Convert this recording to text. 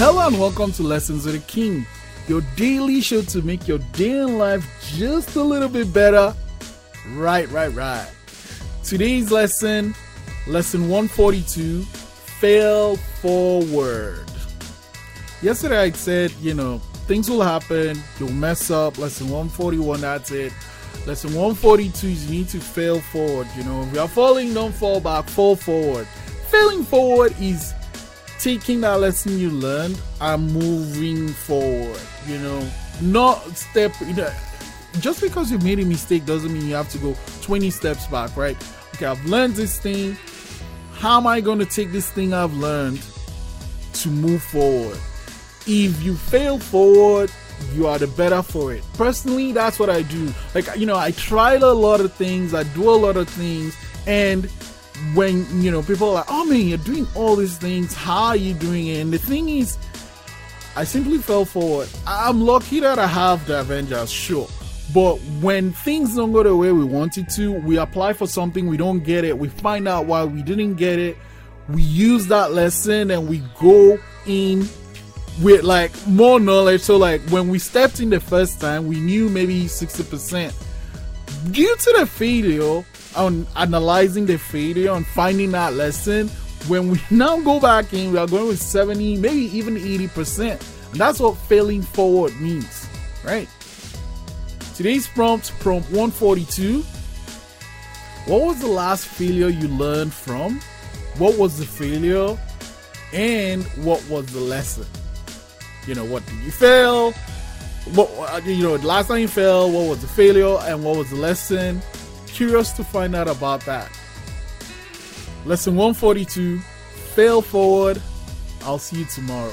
Hello and welcome to Lessons with the King, your daily show to make your day in life just a little bit better. Right, right, right. Today's lesson, lesson 142, fail forward. Yesterday I said, you know, things will happen, you'll mess up. Lesson 141, that's it. Lesson 142 is you need to fail forward. You know, if you are falling, don't fall back, fall forward. Failing forward is taking that lesson you learned and moving forward. You know, not step. You know, just because you made a mistake doesn't mean you have to go 20 steps back, right? Okay, I've learned this thing. How am I going to take this thing I've learned to move forward? If you fail forward, you are the better for it. Personally, that's what I do. Like, you know, I tried a lot of things, I do a lot of things, and when you know people are like, "Oh man, you're doing all these things. How are you doing it?" And the thing is, I simply fell forward. I'm lucky that I have the Avengers, sure. But when things don't go the way we wanted to, we apply for something, we don't get it, we find out why we didn't get it, we use that lesson and we go in with like more knowledge. So like when we stepped in the first time, we knew maybe 60%. Due to the failure, on analyzing the failure and finding that lesson, when we now go back in, we are going with 70, maybe even 80%. And that's what failing forward means, right? Today's prompt, prompt 142. What was the last failure you learned from? What was the failure? And what was the lesson? You know, what did you fail? What uh, you know, the last time you failed, what was the failure and what was the lesson? Curious to find out about that. Lesson 142 Fail Forward. I'll see you tomorrow.